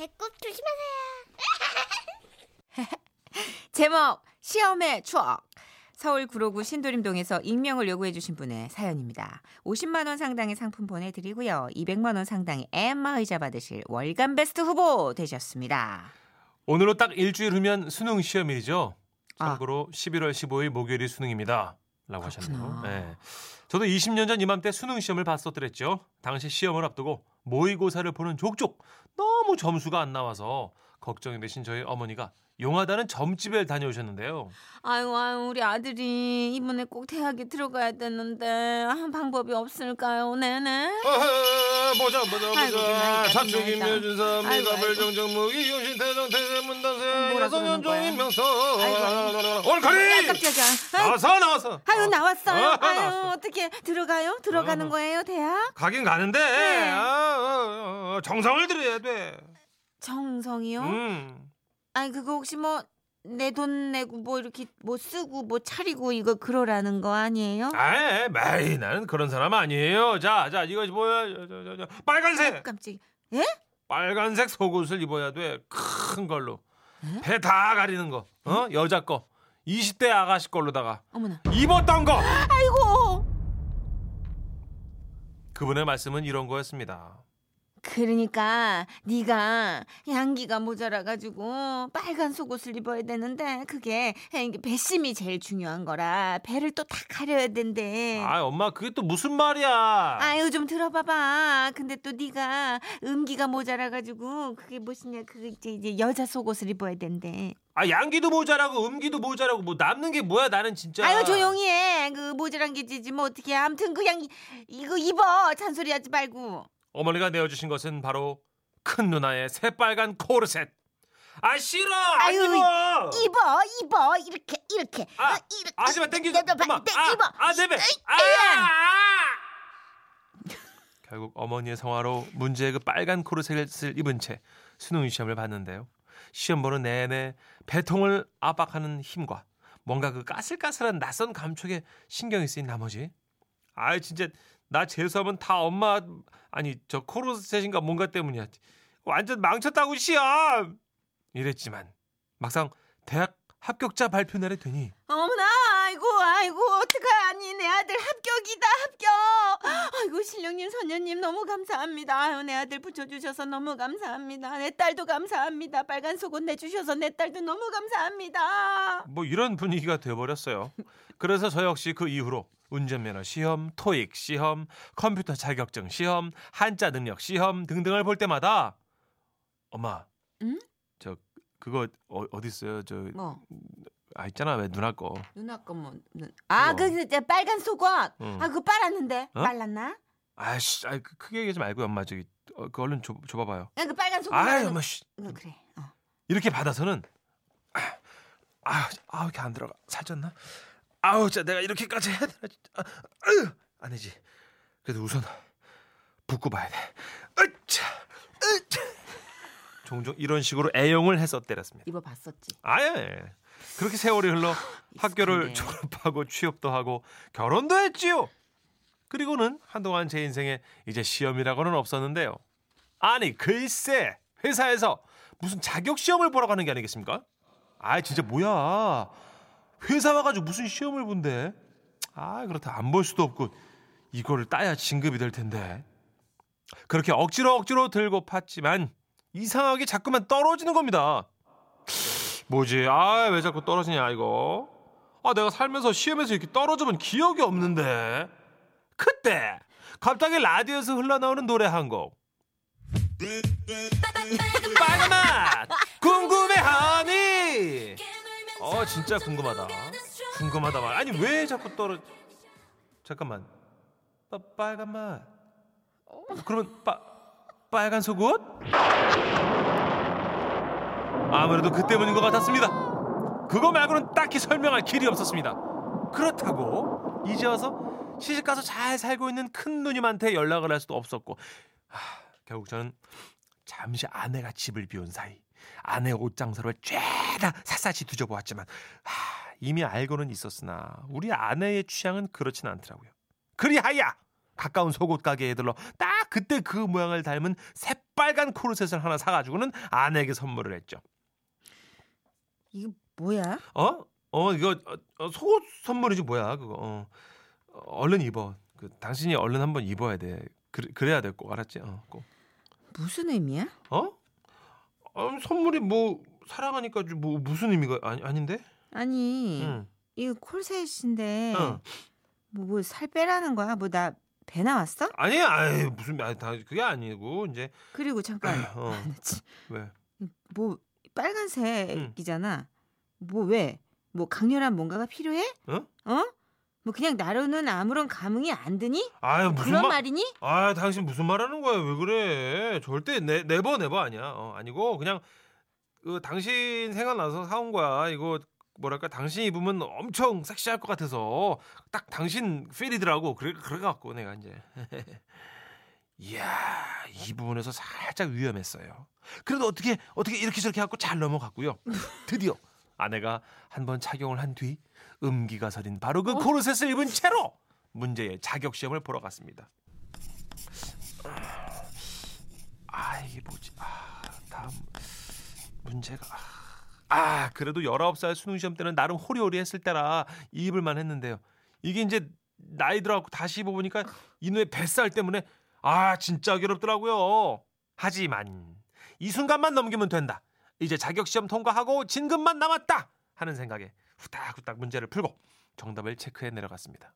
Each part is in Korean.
배꼽 조심하세요. 제목 시험의 추억. 서울 구로구 신도림동에서 익명을 요구해 주신 분의 사연입니다. 50만 원 상당의 상품 보내 드리고요. 200만 원 상당의 엠마 의자 받으실 월간 베스트 후보 되셨습니다. 오늘로 딱 일주일 후면 수능 시험일이죠. 아. 참고로 11월 15일 목요일이 수능입니다. 라고 하셨네요. 네. 저도 20년 전 이맘때 수능 시험을 봤었더랬죠. 당시 시험을 앞두고 모의고사를 보는 족족 너무 점수가 안 나와서 걱정이 되신 저희 어머니가 용하다는 점집에 다녀오셨는데요. 아유, 아유, 우리 아들이 이번에 꼭 대학에 들어가야 되는데 한 방법이 없을까요? 네네. 보자 보자 나이다. 묘준사 아이고, 아이고. 미가불정정무기 용신 태정 태세문단세 거야? 여성연종인 명서 아이고, 올카리 나왔어 나왔어 아유 나왔어요. 어, 아유 나왔어. 어떻게 들어가요? 들어가는 어. 거예요, 대학? 가긴 가는데 네. 아, 아, 아, 정성을 들여야 돼 정성이요? 음. 아니 그거 혹시 뭐 내 돈 내고 뭐 이렇게 뭐 쓰고 뭐 차리고 이거 그러라는 거 아니에요? 아이 마이 나는 그런 사람 아니에요 자 자 이것이 뭐야 저, 저, 저, 저, 빨간색 깜찍. 빨간색 속옷을 입어야 돼 큰 걸로 에? 배다 가리는 거 어? 여자 거 20대 아가씨 걸로다가 어머나. 입었던 거 아이고. 그분의 말씀은 이런 거였습니다. 그러니까 네가 양기가 모자라 가지고 빨간 속옷을 입어야 되는데 그게 배심이 제일 중요한 거라 배를 또 다 가려야 된대. 아, 엄마 그게 또 무슨 말이야? 아유 좀 들어봐봐. 근데 또 네가 음기가 모자라 가지고 그게 무엇이냐 그 이제, 이제 여자 속옷을 입어야 된대. 아, 양기도 모자라고 음기도 모자라고 뭐 남는 게 뭐야? 나는 진짜. 아유 조용히 해. 그 모자란 게 지지 뭐 어떻게. 아무튼 이- 이거 입어. 잔소리하지 말고. 어머니가 내어주신 것은 바로 큰 누나의 새빨간 코르셋. 아 싫어. 안 아유, 입어. 입어 입어 이렇게 이렇게. 아, 어, 이렇게. 아, 하지마 땡기지. 엄마. 땡- 아, 입어. 아, 내배. 아, 아! 결국 어머니의 성화로 문제의 그 빨간 코르셋을 입은 채 수능 시험을 봤는데요. 시험 보는 내내 배통을 압박하는 힘과 뭔가 그 까슬까슬한 낯선 감촉에 신경이 쓰인 나머지 아 진짜 나 재수하면 다 엄마 아니 저 코르셋인가 뭔가 때문이야. 완전 망쳤다고 시험 이랬지만 막상 대학 합격자 발표 날이 되니 어머나 아이고 아이고 어떡하니? 내 아들 합격이다 합격. 아이고 신령님 선녀님 너무 감사합니다. 아유 내 아들 붙여주셔서 너무 감사합니다. 내 딸도 감사합니다. 빨간 속옷 내주셔서 내 딸도 너무 감사합니다. 뭐 이런 분위기가 돼버렸어요. 그래서 저 역시 그 이후로 운전면허 시험, 토익 시험, 컴퓨터 자격증 시험, 한자 능력 시험 등등을 볼 때마다 엄마, 응? 저 그거 어, 어디 있어요? 저 뭐 아 있잖아 왜 누나 거. 누나 거뭐 아그 그, 빨간 속옷 응. 아 그거 빨았는데 어? 빨랐나 아씨, 아 그, 크게 얘기하지 말고 엄마 저기 어, 그 얼른 줘, 줘봐봐요. 야, 그 빨간 속옷 아이 말하는- 엄마 씨. 어, 그래 어. 이렇게 받아서는 아, 아, 아 이렇게 안 들어가 살쪘나? 아우, 진짜 내가 이렇게까지 해야 되나? 진짜. 아, 아유, 아니지. 그래도 우선 붓고 봐야 돼. 종종 이런 식으로 애용을 해서 때렸습니다. 입어봤었지 아예 그렇게 세월이 흘러 학교를. 졸업하고 취업도 하고 결혼도 했지요. 그리고는 한동안 제 인생에 이제 시험이라고는 없었는데요. 아니 글쎄 회사에서 무슨 자격 시험을 보라고 하는 게 아니겠습니까? 아 진짜 뭐야 회사 와가지고 무슨 시험을 본대? 아 그렇다 안 볼 수도 없고 이거를 따야 진급이 될 텐데 그렇게 억지로 억지로 들고 팠지만 이상하게 자꾸만 떨어지는 겁니다. 뭐지? 아, 왜 자꾸 떨어지냐, 이거? 아, 내가 살면서 시험에서 이렇게 떨어져 본 기억이 없는데. 그때, 갑자기 라디오에서 흘러나오는 노래 한 곡. 빨간 맛! 궁금해하니! 어, 진짜 궁금하다. 궁금하다 말. 아니, 왜 자꾸 떨어, 잠깐만. 빠, 빨간 맛. 그러면, 빠, 빨간 속옷? 아무래도 그 때문인 것 같았습니다. 그거 말고는 딱히 설명할 길이 없었습니다. 그렇다고 이제 와서 시집 가서 잘 살고 있는 큰 누님한테 연락을 할 수도 없었고 하, 결국 저는 잠시 아내가 집을 비운 사이 아내 옷 장사를 죄다 샅샅이 뒤져보았지만 하, 이미 알고는 있었으나 우리 아내의 취향은 그렇진 않더라고요. 그리하여 가까운 속옷 가게에 들러 딱 그때 그 모양을 닮은 새빨간 코르셋을 하나 사가지고는 아내에게 선물을 했죠. 이거 뭐야? 어? 어 이거 어, 어, 속옷 선물이지 뭐야 그거. 어. 어, 얼른 입어. 그 당신이 얼른 한번 입어야 돼. 그, 그래야 돼꼭 알았지? 어, 꼭. 무슨 의미야? 어? 어, 선물이 뭐 사랑하니까 좀뭐 무슨 의미가 아니 아닌데? 아니 응. 이거 콜셋인데 어. 뭐살 빼라는 거야? 뭐 나 배 나왔어? 아니, 아이 무슨 아니, 다 그게 아니고 이제 그리고 잠깐 어. 나 참, 왜? 뭐 빨간색이잖아. 뭐 왜? 뭐 강렬한 뭔가가 필요해? 어? 어? 뭐 그냥 나로는 아무런 감흥이 안 드니? 아유 무슨 그런 말? 말이니? 아, 당신 무슨 말하는 거야? 왜 그래? 절대 네 never never 아니야. 어, 아니고 그냥 그 당신 생각나서 사온 거야. 이거 뭐랄까 당신 입으면 엄청 섹시할 것 같아서 딱 당신 feel이더라고. 그래 그래 갖고 내가 이제 이야 이 부분에서 살짝 위험했어요. 그래도 어떻게 어떻게 이렇게 저렇게 갖고 잘 넘어갔고요. 드디어 아내가 한 번 착용을 한 뒤 음기가 서린 바로 그 코르셋을 입은 채로 문제의 자격 시험을 보러 갔습니다. 아 이게 뭐지? 아 다음 문제가 아, 아 그래도 19살 수능 시험 때는 나름 호리호리 했을 때라 입을만 했는데요. 이게 이제 나이 들어갖고 다시 입어보니까 이놈의 뱃살 때문에 아 진짜 괴롭더라고요. 하지만 이 순간만 넘기면 된다. 이제 자격 시험 통과하고 진급만 남았다 하는 생각에 후딱후딱 문제를 풀고 정답을 체크해 내려갔습니다.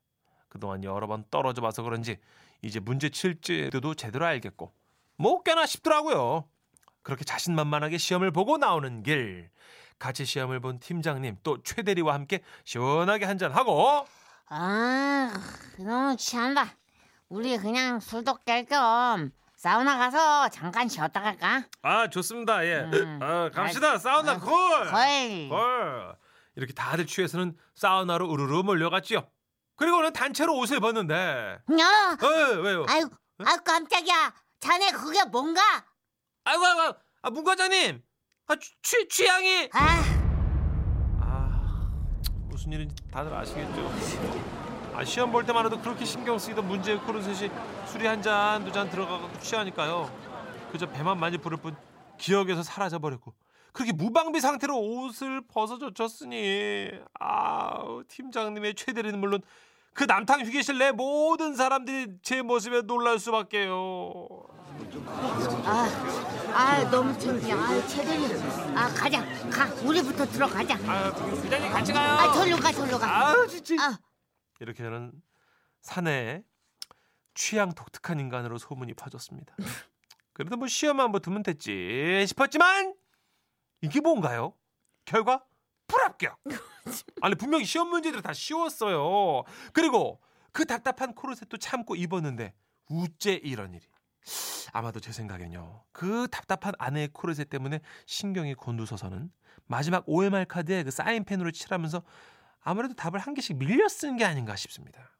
그동안 여러 번 떨어져 봐서 그런지 이제 문제 칠지도 제대로 알겠고 뭐 꽤나 쉽더라고요. 그렇게 자신만만하게 시험을 보고 나오는 길 같이 시험을 본 팀장님 또 최대리와 함께 시원하게 한잔하고 아, 너무 취한다. 우리 그냥 술도 깰 겸 사우나 가서 잠깐 쉬었다 갈까? 아 좋습니다 예 음. 아, 갑시다 사우나 아, 콜 헐. 헐. 이렇게 다들 취해서는 사우나로 우르르 몰려갔지요 그리고는 단체로 옷을 입었는데 야, 어, 왜요 아유, 아유 깜짝이야. 자네 그게 뭔가? 아이고 아이고 아, 문 과장님 아, 취, 취향이 아, 아 무슨 일인지 다들 아시겠죠? 아 시험 볼 때만 해도 그렇게 신경 쓰이던 문제의 코르셋이 술이 한 잔 두 잔 들어가고 취하니까요. 그저 배만 많이 부를 뿐 기억에서 사라져 버렸고 그렇게 무방비 상태로 옷을 벗어줬으니 아우 팀장님의 최대리는 물론 그 남탕 휴게실 내 모든 사람들이 제 모습에 놀랄 수밖에요. 아, 아 너무 창피해. 아, 최대리. 아, 가자. 가. 우리부터 들어가자. 아 부장님 같이 가요. 아, 절로 가, 절로 가. 아우 진짜. 아, 이렇게 저는 사내에 취향 독특한 인간으로 소문이 퍼졌습니다. 그래도 뭐 시험만 붙으면 됐지 싶었지만 이게 뭔가요? 결과 불합격. 아니 분명히 시험 문제들이 다 쉬웠어요. 그리고 그 답답한 코르셋도 참고 입었는데 우째 이런 일이. 아마도 제 생각엔요. 그 답답한 아내의 코르셋 때문에 신경이 곤두서서는 마지막 OMR 카드에 그 사인펜으로 칠하면서 아무래도 답을 한 개씩 밀려 쓴 게 아닌가 싶습니다.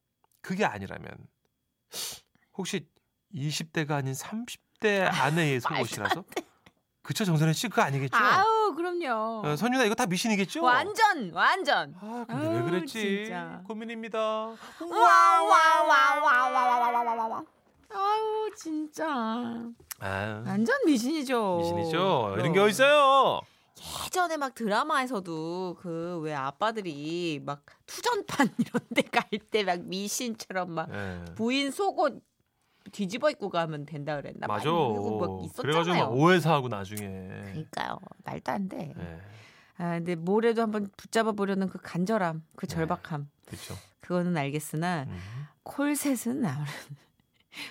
그게 아니라면 혹시 20대가 아닌 30대 아내의 속옷이라서? 그쵸 정선혜 씨 그거 아니겠죠? 아우 그럼요. 어, 선유나 이거 다 미신이겠죠? 완전 완전. 아 근데 왜 아우, 그랬지? 진짜. 고민입니다. 와와와와와와와와와. 아우 진짜 아, 완전 미신이죠. 미신이죠. 이런 게. 어딨어요? 예전에 막 드라마에서도 그 왜 아빠들이 막 투전판 이런 데 갈 때 막 미신처럼 막 예. 부인 속옷 뒤집어 입고 가면 된다 그랬나 맞아. 막 그래가지고. 막 오해사 하고 나중에. 그러니까요. 말도 안 돼. 예, 아, 근데 뭐래도 한번 붙잡아 보려는 그 간절함, 그 네. 절박함. 그렇죠. 그거는 알겠으나 음. 콜셋은 아무래도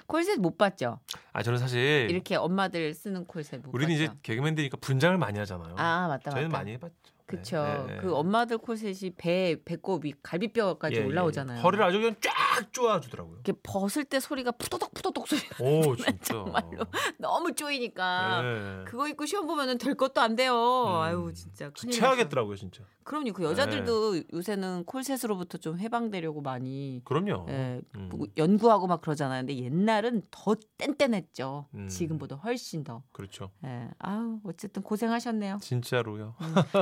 콜셋 못 봤죠. 아 저는 사실 이렇게 엄마들 쓰는 콜셋 못 우리는 봤죠. 이제 개그맨들이니까 분장을 많이 하잖아요. 아 맞다 저희는 맞다. 많이 해봤죠. 그쵸. 네, 네. 그 엄마들 콜셋이 배 배꼽 이 갈비뼈까지 예, 예, 올라오잖아요. 예. 허리를 아주 그냥 쫙 쪼아주더라고요. 이렇게 벗을 때 소리가 푸도덕 푸도덕 소리 가오 진짜. 정말로. 너무 쪼이니까 네. 그거 입고 시험 보면은 될 것도 안 돼요. 음. 아유 진짜 체하겠더라고요 진짜. 그럼요. 그 여자들도 요새는 콜셋으로부터 좀 해방되려고 많이 그럼요. 예, 음. 뭐 연구하고 막 그러잖아요. 근데 옛날은 더 뗀뗀 했죠. 음. 지금보다 훨씬 더. 그렇죠. 예. 아우 어쨌든 고생하셨네요. 진짜로요.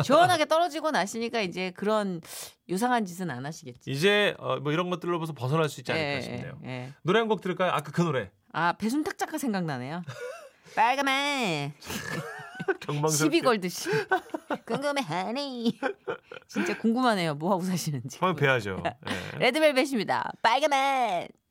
시원하게 떨어지고 나시니까 이제 그런 유상한 짓은 안 하시겠지. 이제 어, 뭐 이런 것들로부터 벗어날 수 있지 않을까 예, 싶네요. 예, 예. 노래 한 곡 들을까요? 아까 그 노래. 아 배순탁 작가 생각나네요. 경망스럽게. 시비 걸듯이 궁금해 하니 진짜 궁금하네요. 뭐 하고 사시는지. 한번 뵈야죠. 예. 레드벨벳입니다. 빨간맨